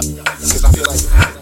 nigga. Cause I feel like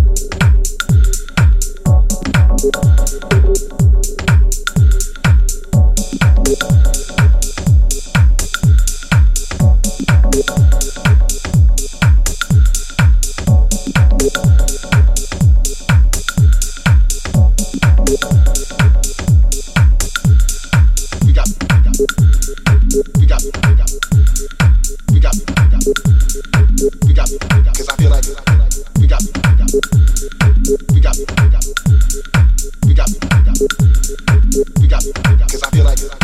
Cause I feel like